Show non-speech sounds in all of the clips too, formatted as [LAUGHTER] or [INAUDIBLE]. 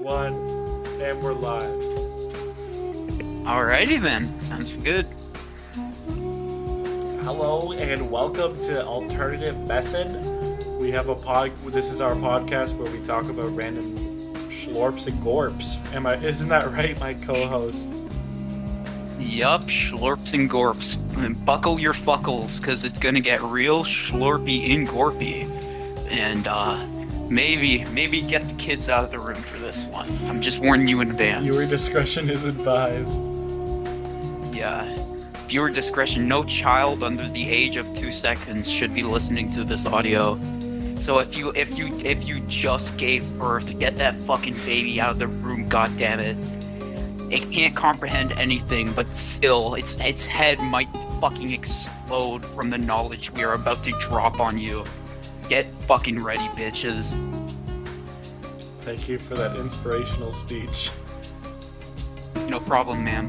one, and we're live. Alrighty then, sounds good. Hello and welcome to Alternative Messin. We have a pod. This is our podcast where we talk about random schlorps and gorps. Am I? Isn't that right, my co-host? Yup, schlorps and gorps. And buckle your fuckles, cause it's gonna get real schlorpy and gorpy. And uh, maybe, maybe get the kids out of the room for this one. I'm just warning you in advance. Your discretion is advised. Yeah. Viewer discretion. No child under the age of two seconds should be listening to this audio. So if you if you if you just gave birth, get that fucking baby out of the room, God damn it. It can't comprehend anything, but still, its its head might fucking explode from the knowledge we are about to drop on you. Get fucking ready, bitches. Thank you for that inspirational speech. No problem, ma'am.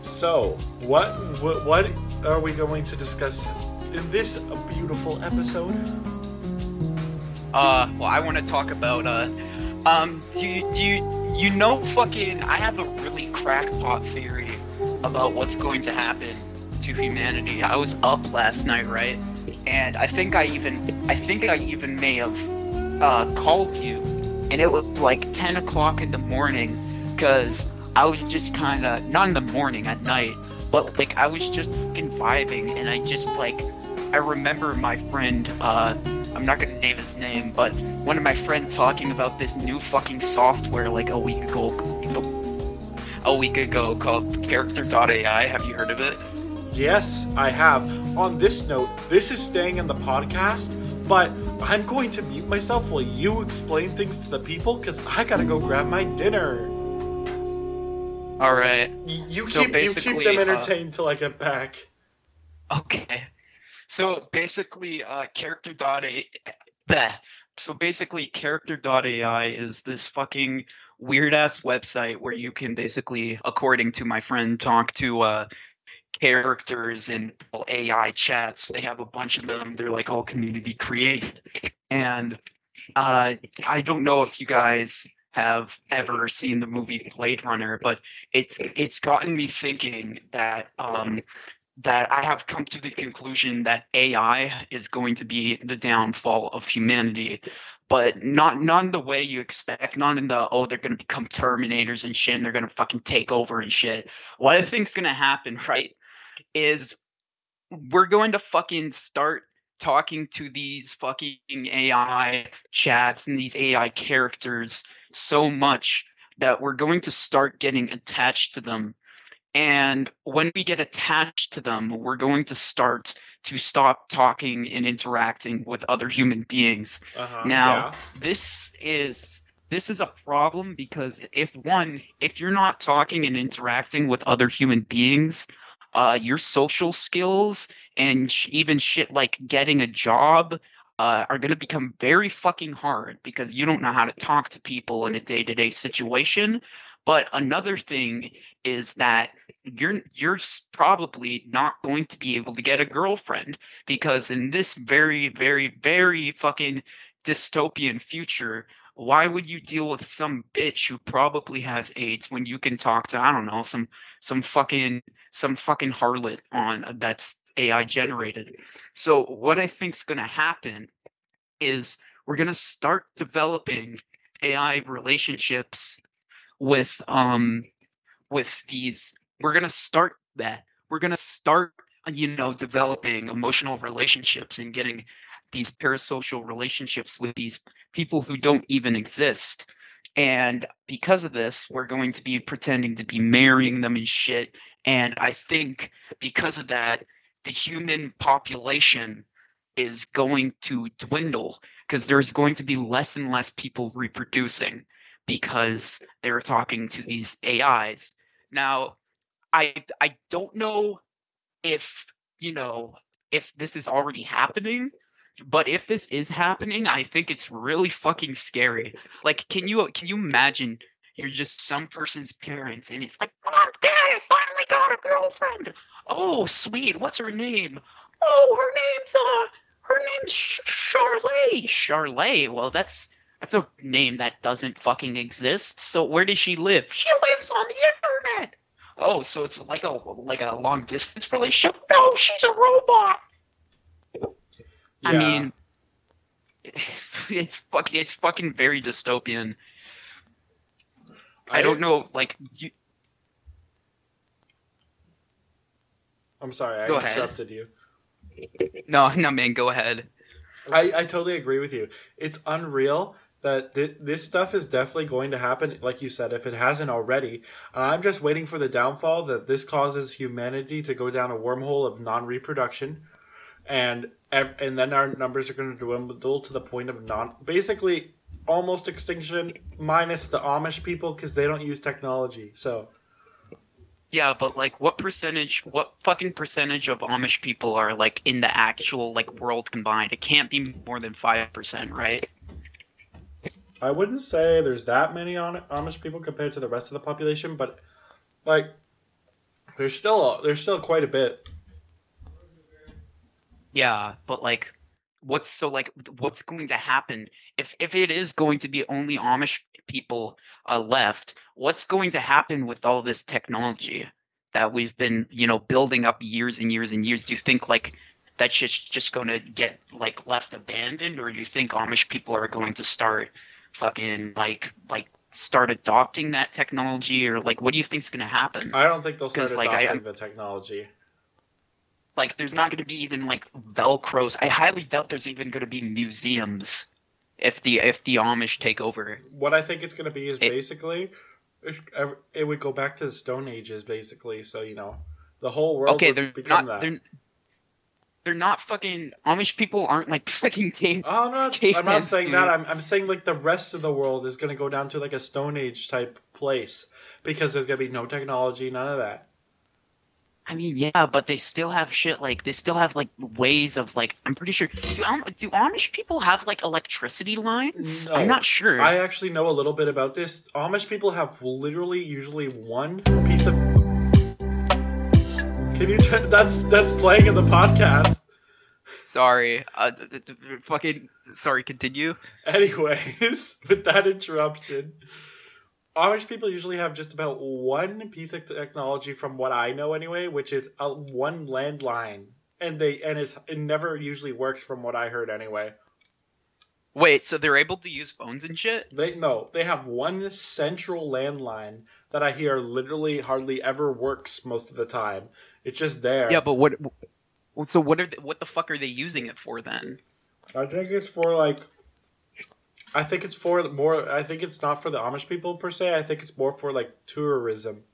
So, what what, what are we going to discuss in this beautiful episode? Uh, well, I want to talk about uh, um, do you, do you you know fucking? I have a really crackpot theory about what's going to happen to humanity. I was up last night, right? And I think I even I think I even may have uh, called you, and it was like ten o'clock in the morning, because I was just kind of not in the morning at night, but like I was just fucking vibing, and I just like I remember my friend. Uh, I'm not gonna name his name, but one of my friends talking about this new fucking software like a week ago, a week ago called Character.ai. Have you heard of it? Yes, I have. On this note, this is staying in the podcast, but I'm going to mute myself while you explain things to the people because I gotta go grab my dinner. All right. You, So keep, you keep them uh, entertained till I get back. Okay. So basically, uh, character.ai. bleh. So basically, character.ai is this fucking weird ass website where you can basically, according to my friend, talk to uh, characters in AI chats. They have a bunch of them. They're like all community created. And uh, I don't know if you guys have ever seen the movie Blade Runner, but it's it's gotten me thinking that um, that I have come to the conclusion that AI is going to be the downfall of humanity, but not not in the way you expect, not in the oh they're gonna become Terminators and shit and they're gonna fucking take over and shit. What I think's gonna happen, right, is we're going to fucking start talking to these fucking AI chats and these AI characters so much that we're going to start getting attached to them and when we get attached to them, we're going to start to stop talking and interacting with other human beings. Uh-huh, Now, yeah. this is this is a problem because if one, if you're not talking and interacting with other human beings, uh, your social skills and sh- even shit like getting a job uh, are going to become very fucking hard because you don't know how to talk to people in a day-to-day situation. But another thing is that you're you're probably not going to be able to get a girlfriend because in this very very very fucking dystopian future why would you deal with some bitch who probably has AIDS when you can talk to I don't know some some fucking some fucking harlot on that's AI generated. So what I think's going to happen is we're going to start developing AI relationships with um with these we're going to start that we're going to start you know developing emotional relationships and getting these parasocial relationships with these people who don't even exist. And because of this we're going to be pretending to be marrying them and shit. And i think because of that the human population is going to dwindle because there's going to be less and less people reproducing because they're talking to these ais now i i don't know if you know if this is already happening but if this is happening i think it's really fucking scary like can you can you imagine you're just some person's parents and it's like oh dad i finally got a girlfriend oh sweet what's her name oh her name's uh her name's charlay charlay well that's That's a name that doesn't fucking exist. So where does she live? She lives on the internet. Oh, so it's like a like a long distance relationship? No, she's a robot. I mean, [LAUGHS] it's fucking it's fucking very dystopian. I, don't know, like you, I'm sorry, I Go ahead. interrupted you. no, [LAUGHS] no, man, go ahead. I, I totally agree with you. It's unreal that th- this stuff is definitely going to happen, like you said, if it hasn't already. And I'm just waiting for the downfall that this causes humanity to go down a wormhole of non reproduction. And and then our numbers are going to dwindle to the point of non basically almost extinction minus the Amish people because they don't use technology. So Yeah, but like, what percentage? What fucking percentage of Amish people are like in the actual like world combined? It can't be more than five percent, right? I wouldn't say there's that many Am- Amish people compared to the rest of the population, but like there's still a, there's still quite a bit. Yeah, but like, what's so like? What's going to happen if if it is going to be only Amish people uh, left? What's going to happen with all this technology that we've been, you know, building up years and years and years? Do you think like that shit's just going to get like left abandoned, or do you think Amish people are going to start fucking like like start adopting that technology, or like what do you think's going to happen? I don't think they'll start 'Cause, like, I- adopting the technology. Like there's not going to be even like velcros i highly doubt there's even going to be museums if the if the amish take over What I think it's going to be is It- basically it would go back to the Stone Ages, basically. So you know, the whole world okay would they're become not that. they're they're not fucking amish people aren't like [LAUGHS] fucking cave Oh, I'm not, I'm not saying dude. that. I'm, I'm saying like the rest of the world is going to go down to like a Stone Age type place because there's going to be no technology, none of that. I mean yeah but they still have shit like they still have like ways of like i'm pretty sure do, Am- do amish people have like electricity lines No. i'm not sure I actually know a little bit about this. Amish people have literally usually one piece of. Can you? T- that's that's playing in the podcast. sorry uh th- th- th- fucking sorry continue Anyways, [LAUGHS] with that interruption, Amish people usually have just about one piece of technology, from what I know anyway, which is a one landline, and they and it it never usually works, from what I heard anyway. wait so they're able to use phones and shit They no, they have one central landline that I hear literally hardly ever works most of the time. It's just there. yeah but what so what are they, what the fuck are they using it for then I think it's for like. I think it's for more. I think it's not for the Amish people per se. I think it's more for like tourism.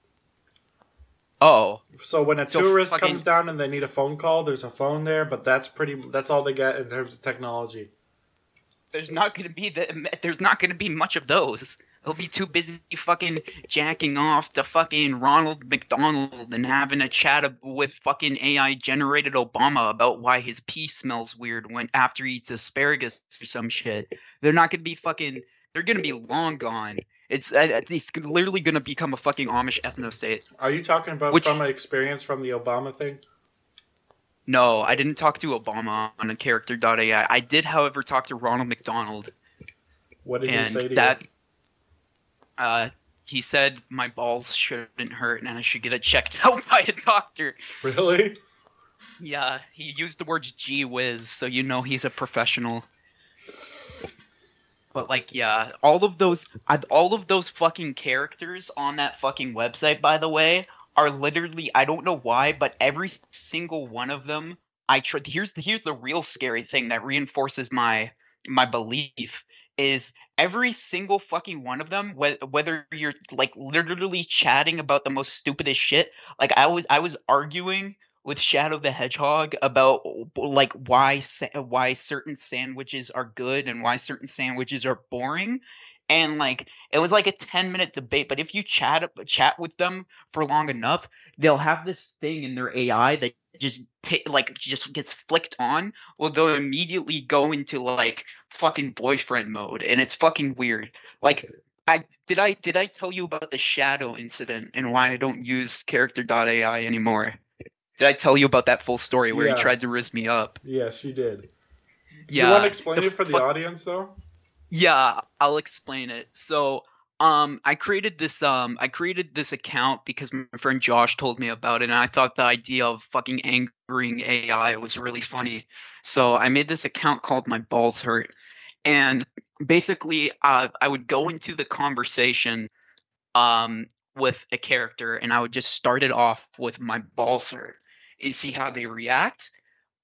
Oh, So when a So tourist fucking- comes down and they need a phone call, there's a phone there, but that's pretty. That's all they get in terms of technology. There's not gonna be the, there's not gonna be much of those. They'll be too busy fucking jacking off to fucking Ronald McDonald and having a chat with fucking AI generated Obama about why his pee smells weird when after he eats asparagus or some shit. They're not gonna be fucking. They're gonna be long gone. It's uh, it's literally gonna become a fucking Amish ethno state. Are you talking about Which- from an experience from the Obama thing? No, I didn't talk to Obama on a character.ai. I did, however, talk to Ronald McDonald. What did he say and to that uh he said my balls shouldn't hurt and I should get it checked [LAUGHS] out by a doctor. Really? Yeah, he used the words gee whiz, so you know he's a professional. But like, yeah, all of those, all of those fucking characters on that fucking website, by the way, are literally I don't know why, but every single one of them, I tr- here's the here's the real scary thing that reinforces my my belief is every single fucking one of them whe- whether you're like literally chatting about the most stupidest shit like i was i was arguing with shadow the hedgehog about like why sa- why certain sandwiches are good and why certain sandwiches are boring and like it was like a 10 minute debate but if you chat chat with them for long enough they'll have this thing in their ai that just ta- like just gets flicked on well they'll immediately go into like fucking boyfriend mode and it's fucking weird like I did I did I tell you about the shadow incident and why I don't use character.ai anymore? Did I tell you about that full story where Yeah. he tried to riz me up? Yes, you did. Do Yeah. you want to explain it for the fuck- audience though? Yeah, I'll explain it. So, um, I created this um, I created this account because my friend Josh told me about it, and I thought the idea of fucking angering AI was really funny. So I made this account called My Balls Hurt, and basically, uh, I would go into the conversation, um, with a character, and I would just start it off with my balls hurt and see how they react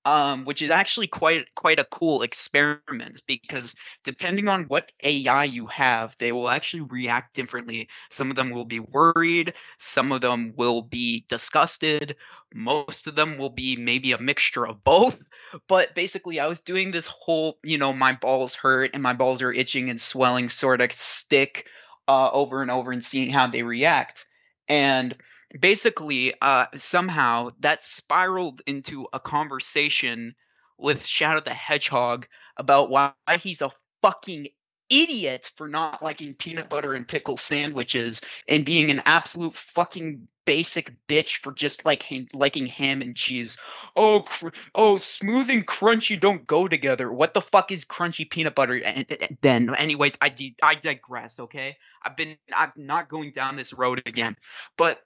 um, which is actually quite quite a cool experiment because depending on what AI you have, they will actually react differently. Some of them will be worried, some of them will be disgusted, most of them will be maybe a mixture of both. [LAUGHS] But basically, I was doing this whole, you know, my balls hurt and my balls are itching and swelling sort of stick uh, over and over and seeing how they react. And basically uh, somehow that spiraled into a conversation with Shadow the Hedgehog about why he's a fucking idiot for not liking peanut butter and pickle sandwiches and being an absolute fucking basic bitch for just like liking ham and cheese. Oh, cr- oh, smooth and crunchy don't go together. What the fuck is crunchy peanut butter? And, and then, anyways, I de- I digress. Okay, I've been I'm not going down this road again, but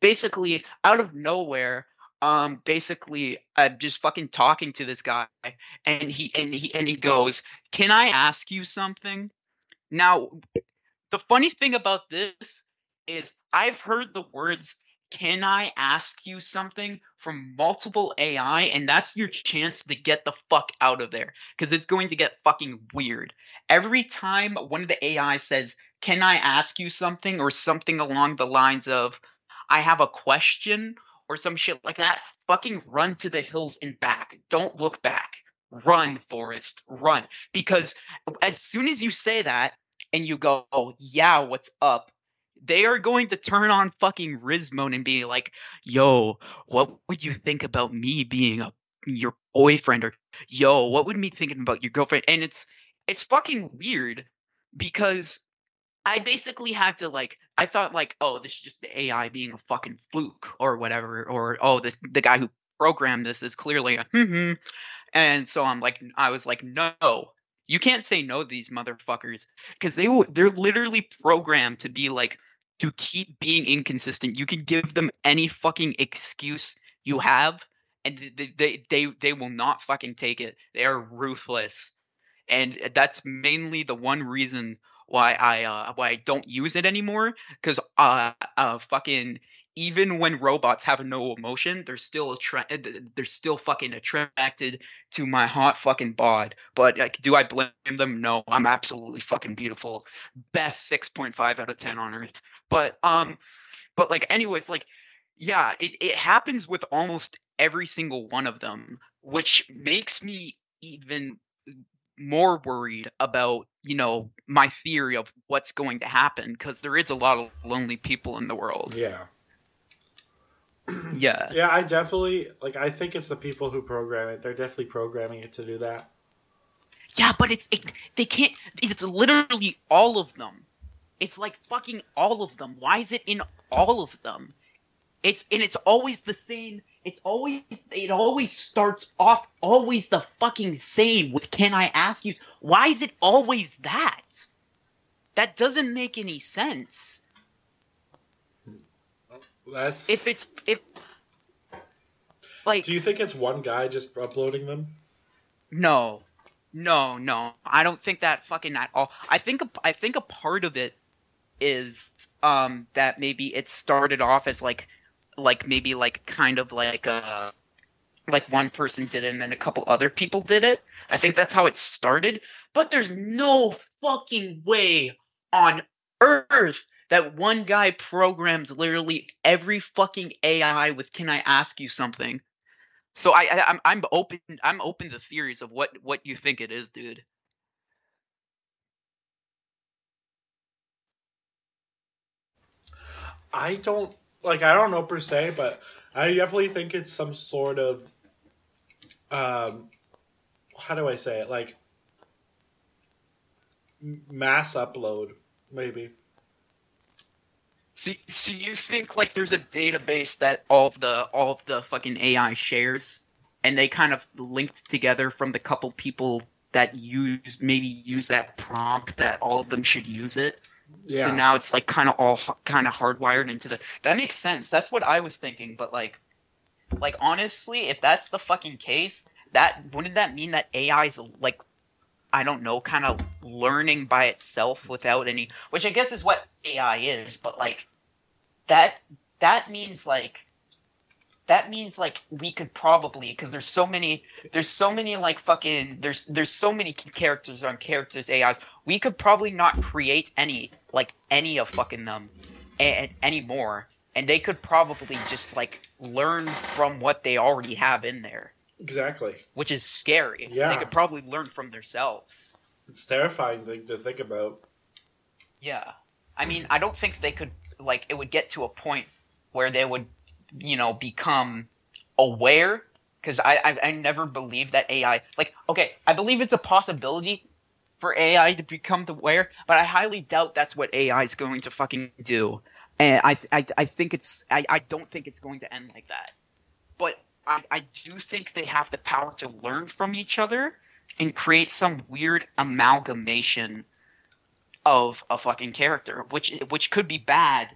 basically out of nowhere um basically i'm just fucking talking to this guy and he and he and he goes can i ask you something? Now the funny thing about this is i've heard the words can i ask you something? from multiple ai and that's your chance to get the fuck out of there because it's going to get fucking weird. Every time one of the ai says can i ask you something? or something along the lines of I have a question or some shit like that, fucking run to the hills and back. Don't look back. Run, Forrest, run. Because as soon as you say that and you go, oh, yeah, what's up? They are going to turn on fucking Rizmon and be like, yo, what would you think about me being a your boyfriend? Or yo, what would me thinking about your girlfriend? And it's it's fucking weird because I basically had to like I thought like, oh, this is just the AI being a fucking fluke or whatever, or oh, this the guy who programmed this is clearly a hmm and so I'm like I was like, no. You can't say no to these motherfuckers because they they're literally programmed to be like to keep being inconsistent. You can give them any fucking excuse you have and they they they, they will not fucking take it. They are ruthless. And that's mainly the one reason why I uh, why I don't use it anymore because uh, uh fucking even when robots have no emotion, they're still attra- eh, they're still fucking attracted to my hot fucking bod. But like, do I blame them? No, I'm absolutely fucking beautiful. Best six point five out of ten on earth. But um, but like, anyways, like, yeah, it it happens with almost every single one of them, which makes me even more worried about you know my theory of what's going to happen because there is a lot of lonely people in the world. Yeah. [CLEARS THROAT] Yeah. Yeah i definitely like i think it's the people who program it they're definitely programming it to do that. Yeah but it's it, they can't it's literally all of them. It's like fucking all of them. Why is it in all of them? It's and it's always the same it's always it always starts off always the fucking same with can I ask you why is it always that? That doesn't make any sense. That's if it's if like Do you think it's one guy just uploading them? No. No, no. I don't think that fucking at all. I think a, I think a part of it is um that maybe it started off as like like maybe like kind of like uh like one person did it and then a couple other people did it. I think that's how it started. But there's no fucking way on earth that one guy programs literally every fucking AI with "Can I ask you something?" So I, I I'm I'm open I'm open to theories of what what you think it is, dude. I don't like I don't know per se, but I definitely think it's some sort of um how do I say it? Like mass upload, maybe. So, so you think like there's a database that all of the all of the fucking AI shares, and they kind of linked together from the couple people that use maybe use that prompt that all of them should use it. Yeah. So now it's like kind of all kind of hardwired into the. That makes sense. That's what I was thinking. But like, like honestly, if that's the fucking case, that wouldn't that mean that AI's like, I don't know, kind of learning by itself without any. Which I guess is what AI is. But like, that that means like. That means like we could probably because there's so many there's so many like fucking there's there's so many characters on characters AIs we could probably not create any like any of fucking them and anymore and they could probably just like learn from what they already have in there exactly. which is scary Yeah. they could probably learn from themselves It's terrifying thing to think about. yeah i mean i don't think they could like it would get to a point where they would you know become aware because I, I i never believed that ai like okay i believe it's a possibility for ai to become aware but i highly doubt that's what ai is going to fucking do. And i i, I think it's I, I don't think it's going to end like that. But I, I do think they have the power to learn from each other and create some weird amalgamation of a fucking character, which which could be bad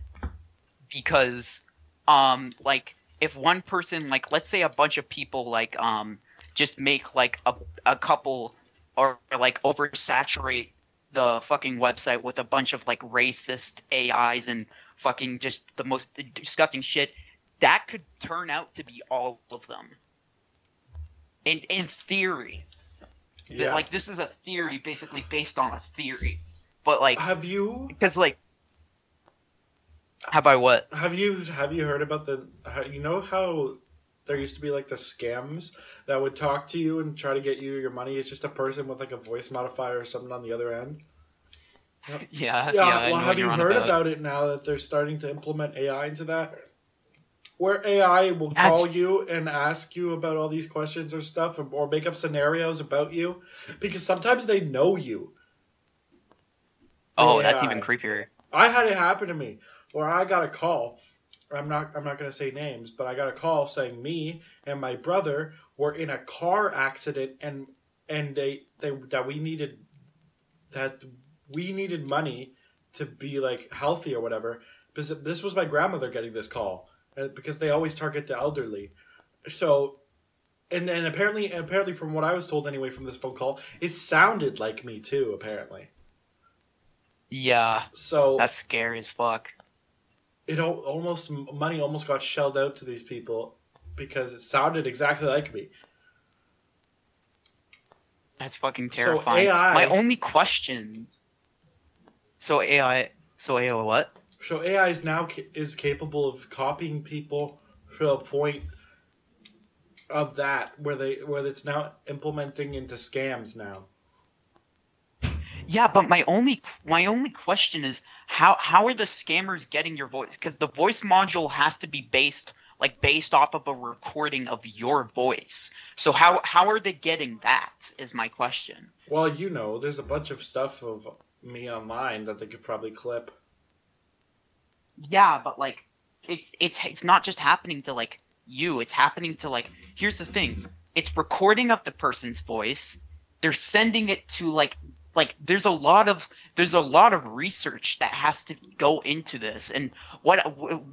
because um like if one person like let's say a bunch of people like um just make like a, a couple or like oversaturate the fucking website with a bunch of like racist AIs and fucking just the most disgusting shit that could turn out to be all of them. In in theory. Yeah. like this is a theory basically based on a theory. But like have you because like have i what have you have you heard about the how, you know how there used to be like the scams that would talk to you and try to get you your money. It's just a person with like a voice modifier or something on the other end. [LAUGHS] yeah Yeah, I well, have you heard about. it now that they're starting to implement AI into that? Where AI will That's- call you and ask you about all these questions or stuff, or, or make up scenarios about you, because sometimes they know you. oh that's even creepier I had it happen to me where I got a call. I'm not. I'm not going to say names, but I got a call saying me and my brother were in a car accident, and and they they that we needed that we needed money to be like healthy or whatever. Because this was my grandmother getting this call uh, because they always target the elderly. So, and and apparently apparently from what I was told anyway from this phone call, it sounded like me too. Apparently, yeah so that's scary as fuck it almost money almost got shelled out to these people because it sounded exactly like me. that's fucking So terrifying AI my only question so ai so ai what So AI is now ca- is capable of copying people to a point of that where they where it's now implementing into scams now. Yeah, but my only my only question is how how are the scammers getting your voice? Because the voice module has to be based like based off of a recording of your voice. So how how are they getting that? Is my question. Well, you know, there's a bunch of stuff of me online that they could probably clip. Yeah, but like it's it's it's not just happening to like you. It's happening to like here's the thing. It's recording of the person's voice. They're sending it to like like there's a lot of there's a lot of research that has to go into this. And what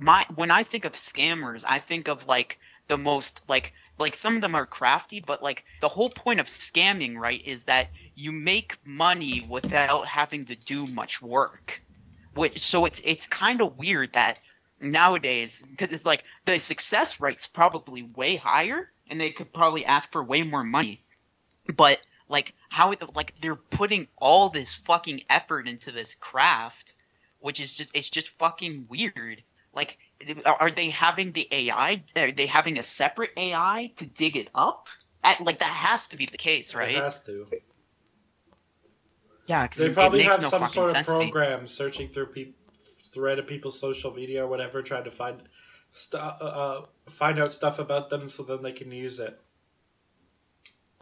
my when i think of scammers i think of like the most like like some of them are crafty but like the whole point of scamming right is that you make money without having to do much work. Which so it's it's kind of weird that nowadays because it's like the success rate's probably way higher and they could probably ask for way more money. But like how it, like they're putting all this fucking effort into this craft which is just it's just fucking weird like are are they having the ai are they having a separate ai to dig it up At, like that has to be the case right? It right has to. yeah because They it, it probably makes have no some fucking sort of sense to program searching through pe- thread of people's social media or whatever, trying to find stuff, uh, uh, find out stuff about them, so then they can use it.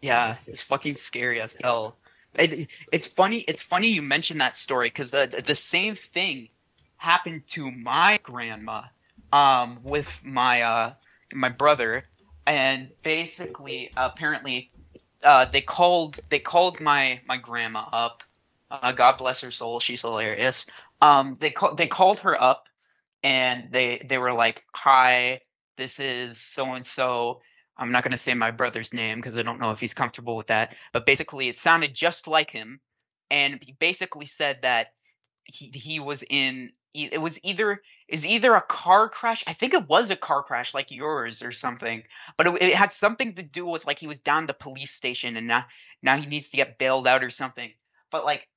Yeah, it's fucking scary as hell. It, it's funny. It's funny you mentioned that story because the the same thing happened to my grandma, um, with my uh my brother, and basically apparently uh, they called they called my my grandma up. Uh, God bless her soul, she's hilarious. Um, they called they called her up, and they they were like, "Hi, this is so and so." I'm not going to say my brother's name because I don't know if he's comfortable with that. But basically, it sounded just like him, and he basically said that he he was in. It was either is either a car crash. I think it was a car crash like yours or something. But it, it had something to do with like he was down the police station and now now he needs to get bailed out or something. But like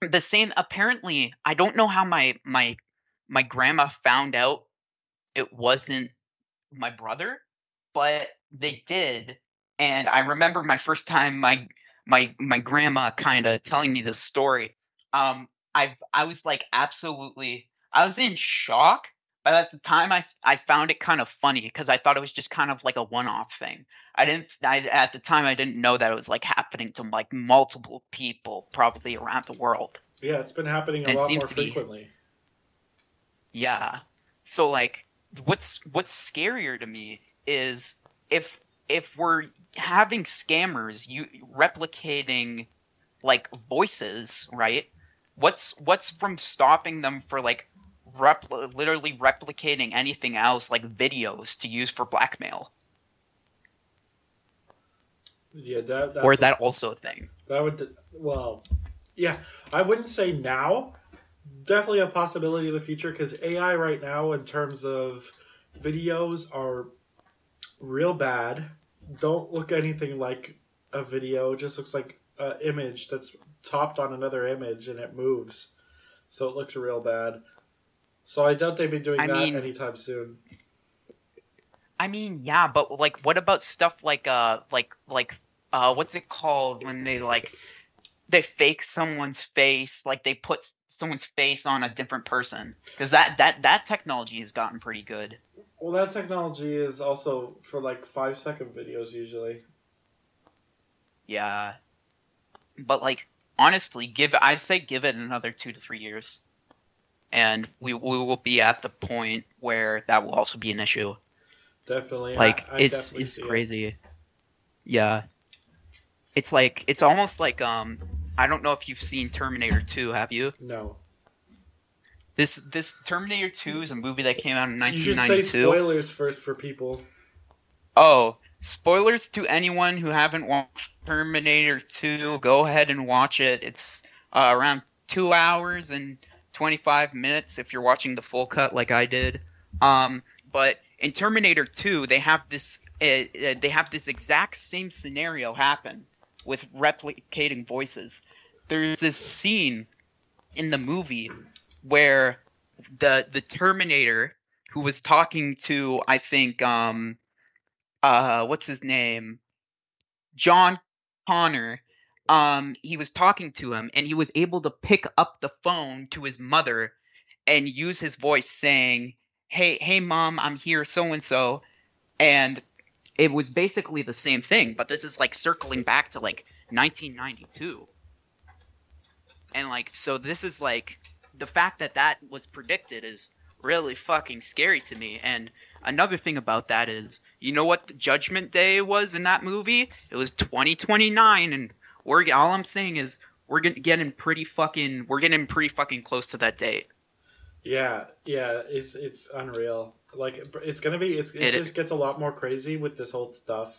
the same apparently I don't know how my my my grandma found out it wasn't my brother, but they did. And I remember my first time my my my grandma kind of telling me this story. Um I've I was like absolutely I was in shock, but at the time I I found it kind of funny because I thought it was just kind of like a one-off thing. I didn't I, at the time I didn't know that it was like happening to like multiple people probably around the world. Yeah, it's been happening a And it lot seems more to be- frequently. Yeah. So like what's what's scarier to me is if if we're having scammers you replicating like voices, right? What's what's from stopping them for like repl- literally replicating anything else like videos to use for blackmail? Yeah, that, that's Or is that also a thing? That would well, yeah. I wouldn't say now. Definitely a possibility in the future because AI right now, in terms of videos, are real bad. Don't look anything like a video. It just looks like an image that's topped on another image and it moves, so it looks real bad. So I doubt they'd be doing I that mean- anytime soon. I mean, yeah, but like, what about stuff like uh, like like uh, what's it called when they like they fake someone's face, like they put someone's face on a different person? Because that that that technology has gotten pretty good. Well, that technology is also for like five second videos usually. Yeah, but like honestly, give I say give it another two to three years, and we we will be at the point where that will also be an issue. Definitely, like I it's definitely it's see it. crazy yeah it's like it's almost like um i don't know if you've seen terminator 2 have you No. This this terminator 2 is a movie that came out in You should say 1992 spoilers first for people. oh spoilers to anyone who haven't watched terminator 2 go ahead and watch it. It's uh, around two hours and 25 minutes if you're watching the full cut like i did. Um but in terminator 2 they have this uh, uh, they have this exact same scenario happen with replicating voices. There's this scene in the movie where the the terminator who was talking to i think um uh what's his name? John connor um he was talking to him and he was able to pick up the phone to his mother and use his voice saying hey hey mom i'm here so and so and it was basically the same thing but this is like circling back to like 1992 and like so this is like the fact that that was predicted is really fucking scary to me and another thing about that is you know what the judgment day was in that movie it was 2029 and we're all i'm saying is we're getting pretty fucking we're getting pretty fucking close to that date Yeah, yeah, it's it's unreal. Like it's gonna be. It's, it, It- just gets a lot more crazy with this whole stuff.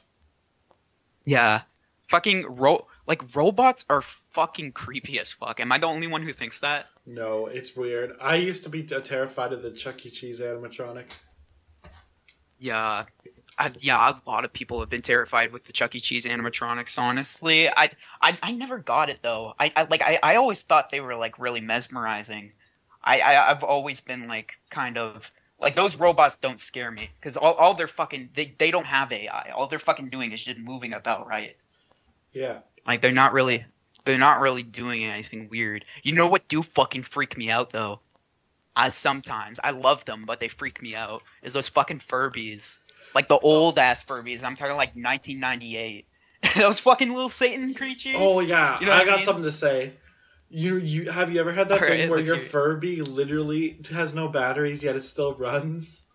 yeah fucking ro like robots are fucking creepy as fuck am i the only one who thinks that No, it's weird. I used to be terrified of the Chuck E. Cheese animatronic. Yeah, I, yeah, a lot of people have been terrified with the Chuck E. Cheese animatronics. Honestly, I, I, I never got it though. I, I like, I, I always thought they were like really mesmerizing. I, I, I've always been like kind of like those robots don't scare me because all, all they're fucking they, they don't have AI. All they're fucking doing is just moving about, right? Yeah, Like they're not really, they're not really doing anything weird. You know what do fucking freak me out though? I sometimes I love them, but they freak me out. Is those fucking Furbies, like the old ass Furbies? I'm talking like 1998. [LAUGHS] those fucking little Satan creatures. Oh yeah, You know I I got mean? something to say. You you have you ever had that All right, thing where your. Furby literally has no batteries yet it still runs?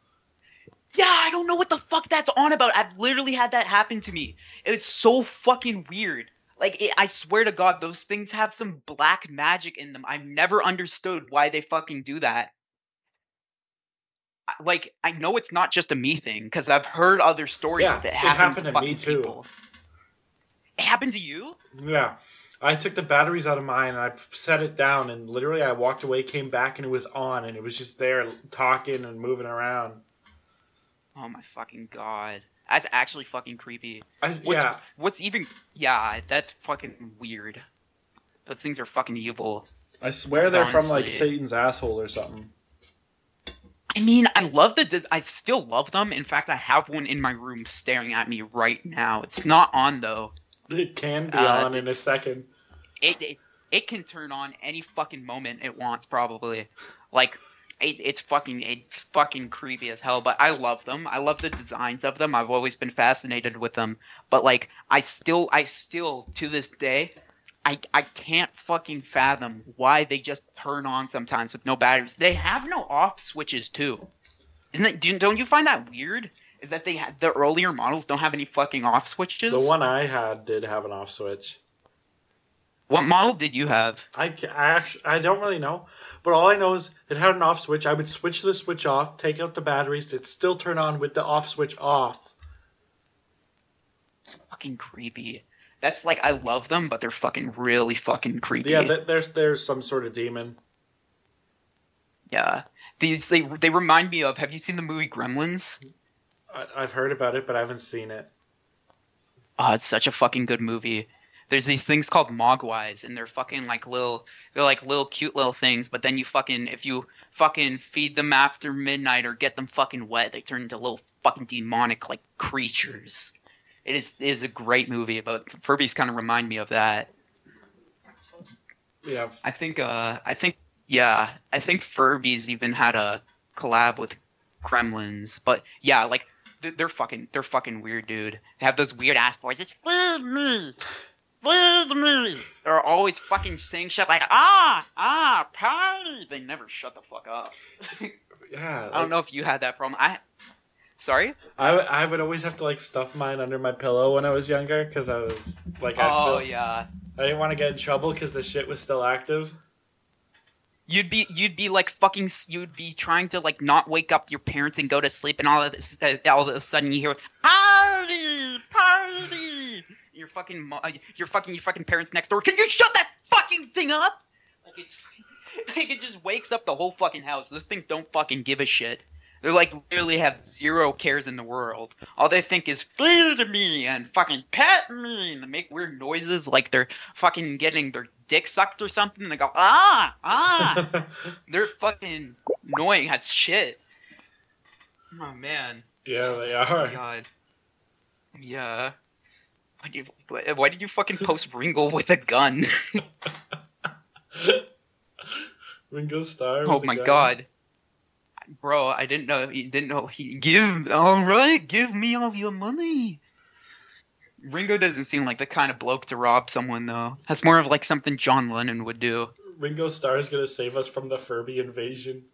Yeah, I don't know what the fuck that's on about. I've literally had that happen to me. It's so fucking weird. Like, it, I swear to God, those things have some black magic in them. I've never understood why they fucking do that. Like, I know it's not just a me thing because I've heard other stories Yeah, of it it happen happened to to me fucking too. people. It happened to you? Yeah. I took the batteries out of mine and I set it down and literally I walked away, came back and it was on and it was just there talking and moving around. Oh my fucking god. That's actually fucking creepy. I, What's yeah, what's even yeah, that's fucking weird. Those things are fucking evil. I swear they're from like Satan's asshole or something. I mean, I love the Dis- I still love them. In fact, I have one in my room staring at me right now. It's not on though. It can be Uh, on in a second. It, it it can turn on any fucking moment it wants probably. Like it, it's fucking it's fucking creepy as hell, but I love them. I love the designs of them. I've always been fascinated with them. But like I still I still to this day I I can't fucking fathom why they just turn on sometimes with no batteries. They have no off switches too. Isn't it do, don't you find that weird? Is that they had the earlier models don't have any fucking off switches? The one I had did have an off switch. What model did you have? I, I actually I don't really know, but all I know is it had an off switch. I would switch the switch off, take out the batteries, it'd still turn on with the off switch off. It's fucking creepy. That's like I love them, but they're fucking really fucking creepy. Yeah, th- there's there's some sort of demon. yeah. These they they remind me of. Have you seen the movie Gremlins? I, I've heard about it, but I haven't seen it. Oh, it's such a fucking good movie. There's these things called mogwais, and they're fucking like little, they're like little cute little things. But then you fucking, if you fucking feed them after midnight or get them fucking wet, they turn into little fucking demonic like creatures. It is it is a great movie, but Furbies kind of remind me of that. Yeah, I think uh I think yeah, I think Furbies even had a collab with Gremlins, but yeah, like they're, they're fucking they're fucking weird, dude. They have those weird ass voices. They're always fucking saying shit like ah ah party. They never shut the fuck up. yeah. [LAUGHS] I don't know if you had that problem. I sorry. I, w- I would always have to like stuff mine under my pillow when I was younger because I was like I Oh feel, yeah. I didn't want to get in trouble because the shit was still active. You'd be you'd be like fucking you'd be trying to like not wake up your parents and go to sleep and all of this all of a sudden you hear party party your fucking mo- uh, your fucking your fucking parents next door. Can you shut that fucking thing up? Like it's [LAUGHS] like it just wakes up the whole fucking house. Those things don't fucking give a shit. They're like literally have zero cares in the world. All they think is feed me and fucking pet me and they make weird noises like they're fucking getting their dick sucked or something. And they go ah ah. [LAUGHS] They're fucking annoying as shit. Oh man, yeah, they oh are. god, yeah. Why did you, why did you fucking post Ringo with a gun? [LAUGHS] Ringo Starr. oh my gun. god, bro! I didn't know. He didn't know. He give all right. Give me all your money. Ringo doesn't seem like the kind of bloke to rob someone though. That's more of like something John Lennon would do. Ringo Starr is gonna save us from the Furby invasion.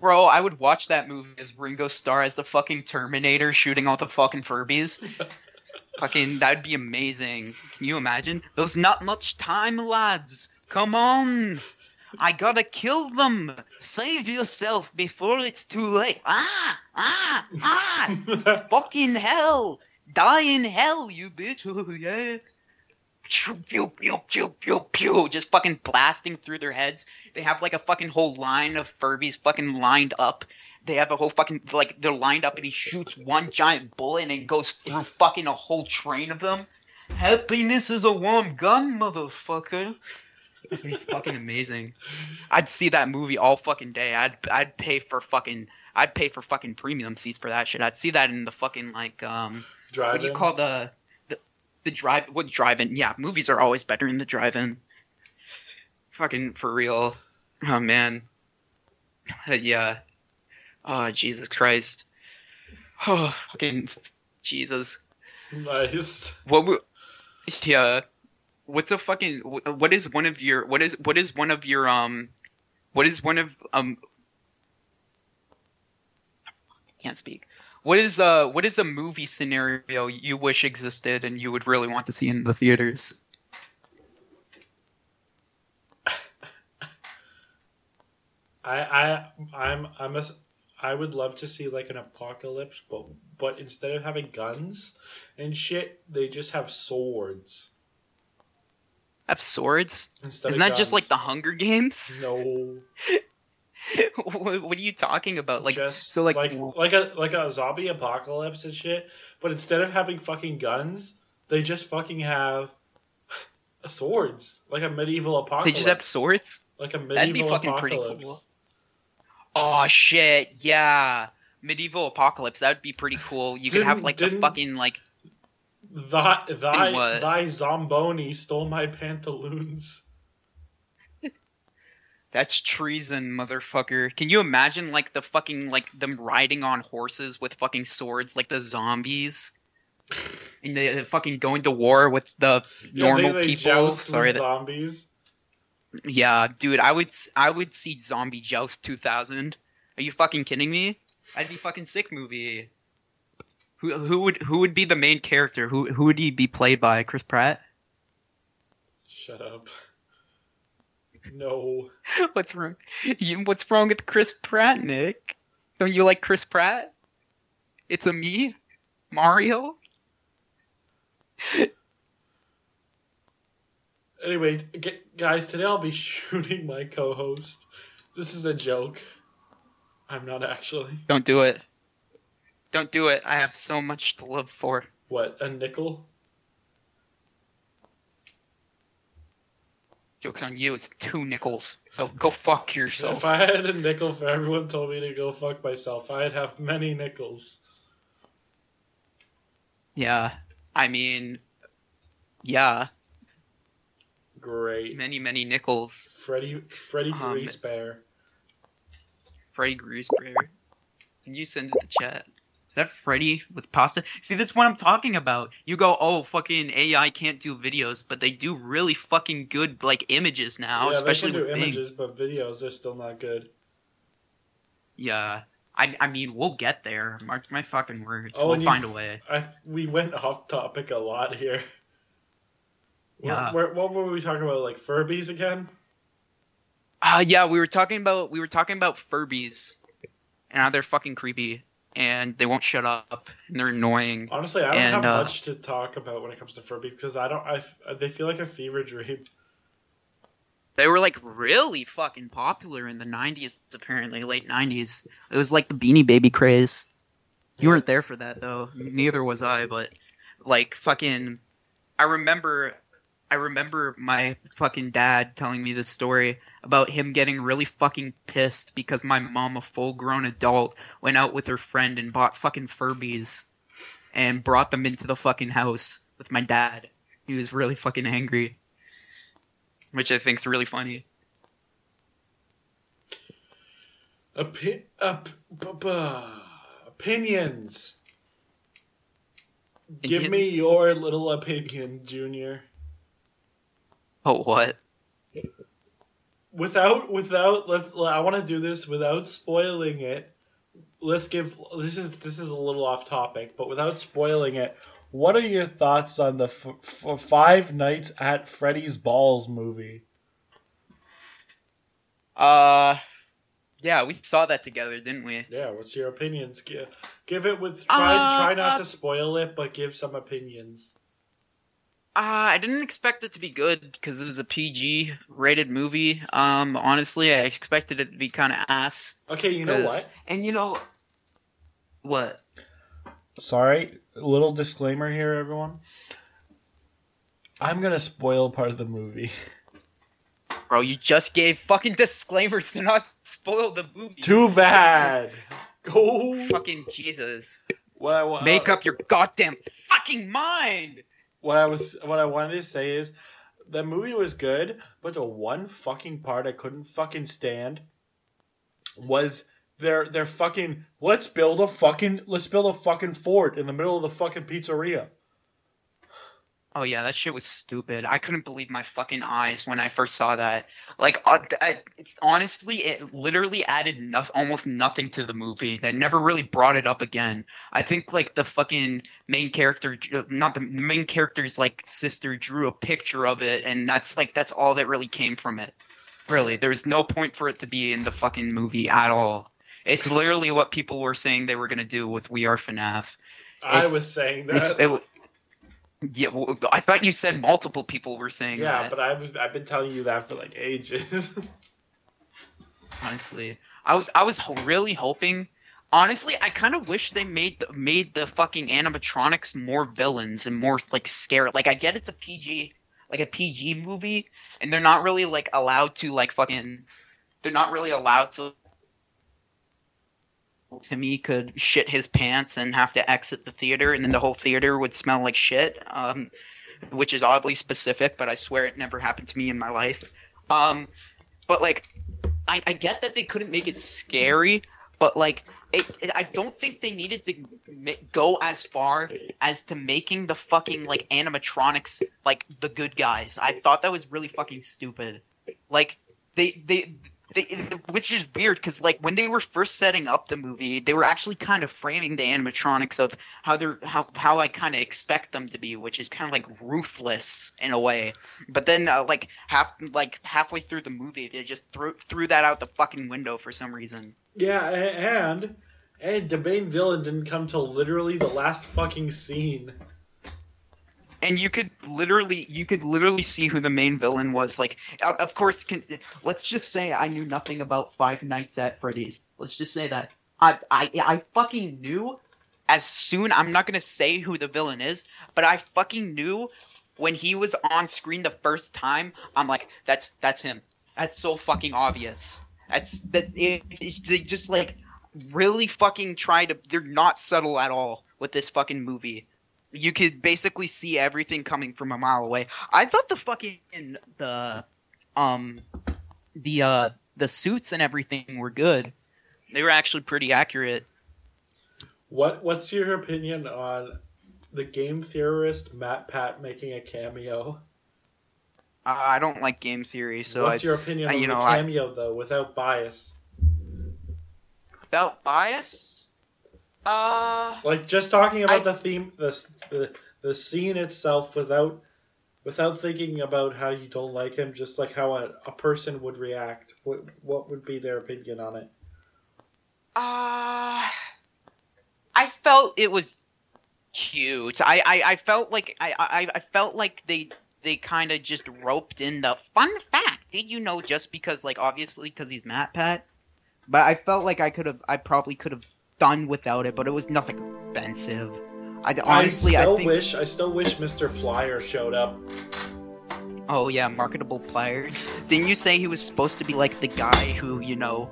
Bro, I would watch that movie as Ringo Starr as the fucking Terminator shooting all the fucking Furbies. [LAUGHS] fucking, that'd be amazing. Can you imagine? There's not much time, lads. Come on. I gotta kill them. Save yourself before it's too late. Ah, ah, ah. [LAUGHS] fucking hell. Die in hell, you bitch. [LAUGHS] Yeah. Pew, pew, pew, pew, pew, pew. Just fucking blasting through their heads. They have like a fucking whole line of Furbies fucking lined up. They have a whole fucking like they're lined up and he shoots one giant bullet and it goes through fucking a whole train of them. Happiness is a warm gun, motherfucker. It'd be fucking amazing. I'd see that movie all fucking day. I'd I'd pay for fucking I'd pay for fucking premium seats for that shit. I'd see that in the fucking like um Drive what do you call the the drive what drive-in? Yeah, movies are always better in the drive-in. Fucking for real. Oh man. [SIGHS] Yeah. Oh Jesus Christ. [SIGHS] Oh fucking Jesus. Nice. What w- yeah. What's a fucking what is one of your what is what is one of your um what is one of um can't speak. What is uh what is a movie scenario you wish existed and you would really want to see in the theaters? I I I'm I'm a I would love to see like an apocalypse, but but instead of having guns and shit, they just have swords. Have swords? Instead Isn't that just like the Hunger Games? no? [LAUGHS] [LAUGHS] what, what are you talking about? Like just so like, like like a like a zombie apocalypse and shit. But instead of having fucking guns, they just fucking have [LAUGHS] swords, like a medieval apocalypse. they just have swords? like a medieval That'd be fucking apocalypse. pretty cool. Oh shit, yeah. Medieval apocalypse, that would be pretty cool. You could have like the fucking like Thy thy thy zomboni stole my pantaloons. That's treason, motherfucker. Can you imagine like the fucking like them riding on horses with fucking swords like the zombies? And they they fucking going to war with the normal people. Sorry, that, zombies. yeah, dude, I would I would see Zombie Joust 2000. Are you fucking kidding me? I'd be fucking sick movie. Who who would who would be the main character? Who who would he be played by? Chris Pratt? Shut up. [LAUGHS] No. [LAUGHS] What's wrong? You, what's wrong with Chris Pratt, Nick? Don't you like Chris Pratt? It's a me, Mario. [LAUGHS] Anyway, g- guys, today I'll be [LAUGHS] shooting my co-host. This is a joke. I'm not actually. Don't do it. Don't do it. I have so much to live for. What a nickel. Joke's on you. It's two nickels. So go fuck yourself. If I had a nickel for everyone told me to go fuck myself, I'd have many nickels. Yeah. I mean, yeah. Great. Many, many nickels. Freddy Freddy Um, Greasebear. Freddy Greasebear. Can you send it to the chat? Is that Freddy with pasta? See, that's what I'm talking about. You go, oh, fucking AI can't do videos, but they do really fucking good, like, images now, yeah, especially they can with do Bing. images, but videos are still not good. Yeah. I, I mean, we'll get there. Mark my fucking words. Oh, we'll you- find a way. I we went off topic a lot here. [LAUGHS] Yeah. Where, what were we talking about? Like Furbies again? Uh, yeah, we were talking about we were talking about Furbies, and how they're fucking creepy, and they won't shut up, and they're annoying. Honestly, I don't And, have uh, much to talk about when it comes to Furby because I don't. I they feel like a fever dream. They were like really fucking popular in the '90s, apparently late '90s. It was like the Beanie Baby craze. You weren't there for that though. Neither was I, but like fucking, I remember. I remember my fucking dad telling me this story about him getting really fucking pissed because my mom, a full grown adult, went out with her friend and bought fucking Furbies and brought them into the fucking house with my dad. He was really fucking angry. Which I think's really funny. Opi- up, bu- bu- opinions. Give me your little opinion, Junior. Oh, [LAUGHS] what? Without, without, let's. I want to do this without spoiling it. Let's give. This is this is a little off topic, but without spoiling it, what are your thoughts on the f- f- Five Nights at Freddy's Balls movie? Uh, yeah, we saw that together, didn't we? Yeah, what's your opinions? Give, give it with try Uh, try not uh, to spoil it, but give some opinions. Uh, I didn't expect it to be good because it was a PG rated movie. Um, honestly, I expected it to be kind of ass. Okay, you know what? And you know what? Sorry, little disclaimer here, everyone. I'm gonna spoil part of the movie. [LAUGHS] Bro, you just gave fucking disclaimers to not spoil the movie. Too bad. [LAUGHS] Go. Fucking Jesus. What I wa- Make up your goddamn fucking mind! What I was, what I wanted to say is, the movie was good, but the one fucking part I couldn't fucking stand was their their fucking let's build a fucking let's build a fucking fort in the middle of the fucking pizzeria. Oh yeah, that shit was stupid. I couldn't believe my fucking eyes when I first saw that. Like, uh, I, it's, honestly, it literally added no- almost nothing to the movie. That never really brought it up again. I think like the fucking main character, not the, the main character's like sister, drew a picture of it, and that's like that's all that really came from it. Really, there's no point for it to be in the fucking movie at all. It's literally what people were saying they were gonna do with We Are FNAF. I was saying It's, that. it, yeah, well, I thought you said multiple people were saying that. yeah, that. but I've I've been telling you that for like ages. [LAUGHS] honestly, I was I was really hoping. Honestly, I kind of wish they made the, made the fucking animatronics more villains and more like scary. Like I get it's a PG like a PG movie, and they're not really like allowed to like fucking. They're not really allowed to. Timmy could shit his pants and have to exit the theater, and then the whole theater would smell like shit. Um, which is oddly specific, but I swear it never happened to me in my life. Um, but like, I, I get that they couldn't make it scary, but like, it, it, I don't think they needed to go as far as to making the fucking like animatronics like the good guys. I thought that was really fucking stupid. Like, they they. They, which is weird because like when they were first setting up the movie they were actually kind of framing the animatronics of how they're how how I kind of expect them to be, which is kind of like ruthless in a way. But then uh, like half like halfway through the movie, they just threw threw that out the fucking window for some reason. yeah, and and the main villain didn't come till literally the last fucking scene. And you could literally you could literally see who the main villain was. Like, of course, can, let's just say I knew nothing about Five Nights at Freddy's. Let's just say that I I I fucking knew as soon. I'm not gonna say who the villain is, but I fucking knew when he was on screen the first time. I'm like, that's that's him. That's so fucking obvious. That's that's it. It's, they just like really fucking try to. They're not subtle at all with this fucking movie. You could basically see everything coming from a mile away. I thought the fucking the um the uh the suits and everything were good. They were actually pretty accurate. What What's your opinion on the game theorist MatPat making a cameo? Uh, I don't like game theory, so What's I, your opinion I- on you the know, I- cameo though, without bias? without bias. Uh, Like just talking about I- the theme, the, the the scene itself, without without thinking about how you don't like him, just like how a, a person would react. What what would be their opinion on it? Uh, I felt it was cute. I, I, I felt like I, I, I felt like they they kind of just roped in the fun fact. Did you know? Just because, like, obviously, because he's MatPat. But I felt like I could have. I probably could have done without it. But it was nothing offensive. I honestly, I I, still think. wish I still wish Mr. Plier showed up. Oh yeah, marketable pliers. Didn't you say he was supposed to be like the guy who you know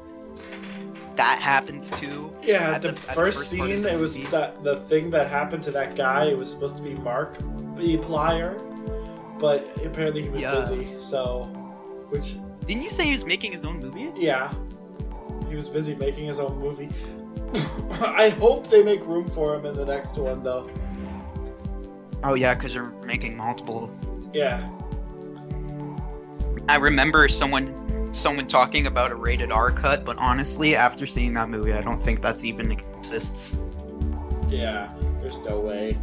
that happens to? Yeah, At the, the first first scene, the it was that the thing that happened to that guy. It was supposed to be Mark B. Plier, but apparently he was Yeah. busy. So, which Didn't you say he was making his own movie? yeah, he was busy making his own movie. [COUGHS] I hope they make room for him in the next one, though. Oh yeah, because they're making multiple. Yeah, I remember someone someone talking about a rated R cut, but honestly, after seeing that movie, I don't think that's even exists. yeah. There's no way.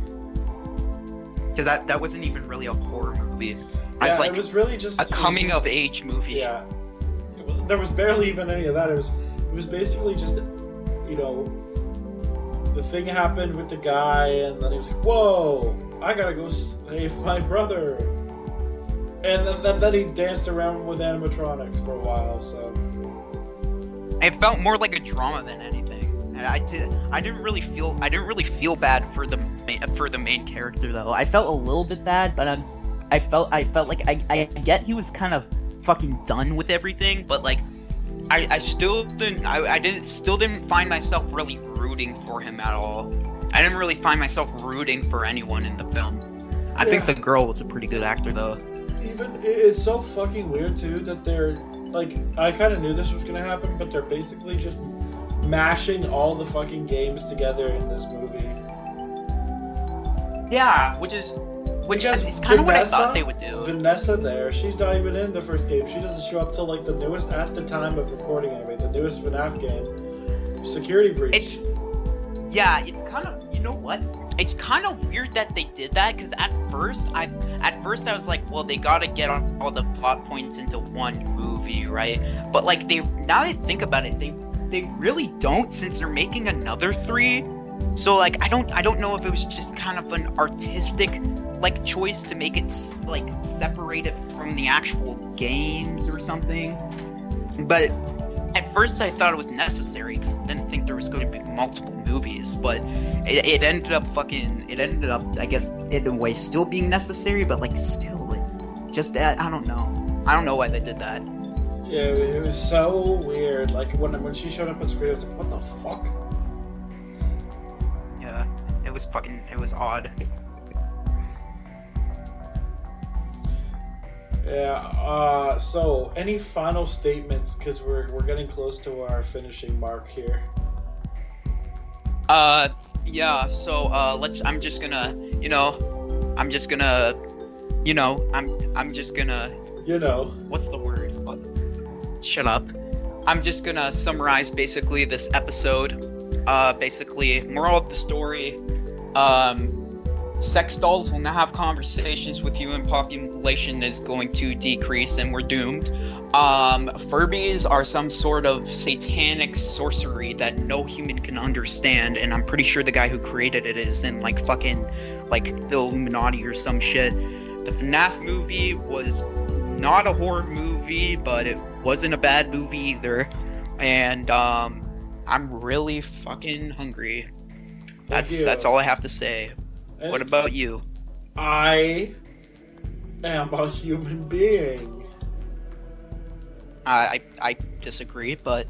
Because that that wasn't even really a horror movie. Yeah, it's like it was really just a coming just- of age movie. Yeah, there was barely even any of that. It was it was basically just you know the thing happened with the guy, and then he was like, "Whoa, I gotta go save my brother," and then, then, then he danced around with animatronics for a while. So It felt more like a drama than anything. I did. I didn't really feel. I didn't really feel bad for the for the main character though. I felt a little bit bad, but um, I felt I felt like I I get he was kind of fucking done with everything, but like I, I still didn't I, I didn't still didn't find myself really rooting for him at all. I didn't really find myself rooting for anyone in the film. I think the girl was a pretty good actor though. even it's so fucking weird too that they're like I kind of knew this was gonna happen, but they're basically just mashing all the fucking games together in this movie. Yeah, which is which is kind of what I thought they would do. Vanessa there, she's not even in the first game. She doesn't show up till like the newest at the time of recording anyway, the newest FNAF game. Security breach. It's yeah, it's kind of you know what? It's kind of weird that they did that because at first I at first I was like, well, they gotta get on all the plot points into one movie, right? But like they now that I think about it, they they really don't since they're making another three. So like I don't I don't know if it was just kind of an artistic like choice to make it like separate it from the actual games or something. But at first I thought it was necessary. I didn't think there was going to be multiple movies, but it, it ended up fucking. It ended up, I guess, in a way, still being necessary, but like still, it just I, I don't know. I don't know why they did that. yeah, it was so weird. Like when when she showed up on screen, I was like, what the fuck? Yeah, it was fucking. It was odd. Yeah. Uh. So, any final statements? Because we're we're getting close to our finishing mark here. Uh, yeah. So uh, let's. I'm just gonna. You know, I'm just gonna. You know, I'm. I'm just gonna. You know. what's the word? What? Shut up. I'm just gonna summarize basically this episode. Uh, basically, moral of the story. Um, sex dolls will now have conversations with you, and population is going to decrease, and we're doomed. Um, Furbies are some sort of satanic sorcery that no human can understand, and I'm pretty sure the guy who created it is in like fucking like the Illuminati or some shit. The FNAF movie was not a horror movie, but it wasn't a bad movie either. And um, I'm really fucking hungry. That's that's all I have to say. What about you? I am a human being. I I, I disagree, but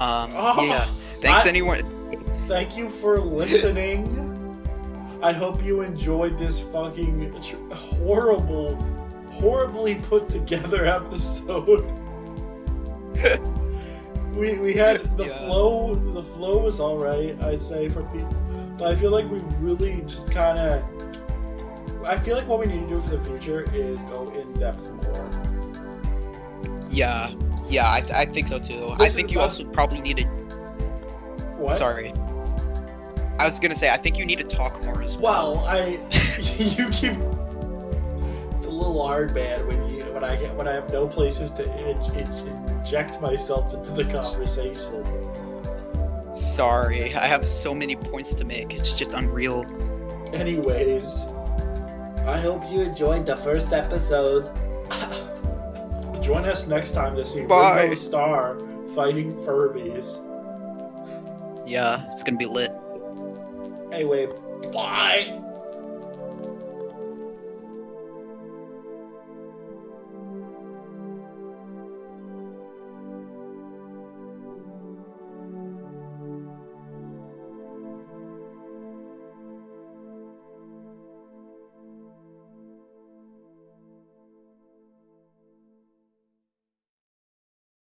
um, Oh, yeah. Thanks I- anyone. Thank you for listening. I hope you enjoyed this fucking tr- horrible, horribly put together [LAUGHS] episode. [LAUGHS] we we had the Yeah. flow. The flow was all right, I'd say for people, I feel like we really just kind of. I feel like what we need to do for the future is go in depth more. Yeah, yeah, I, I think so too. I think you also probably need to. What? Sorry. I was gonna say I think you need to talk more as well. Well, I [LAUGHS] [LAUGHS] you keep it's a little hard, man, when you when I get when I have no places to in, in, inject myself into the conversation. Sorry, I have so many points to make. It's just unreal. Anyways, I hope you enjoyed the first episode. [LAUGHS] Join us next time to see Bye. Ringo Starr fighting Furbies. Yeah, it's gonna be lit. Anyway, bye.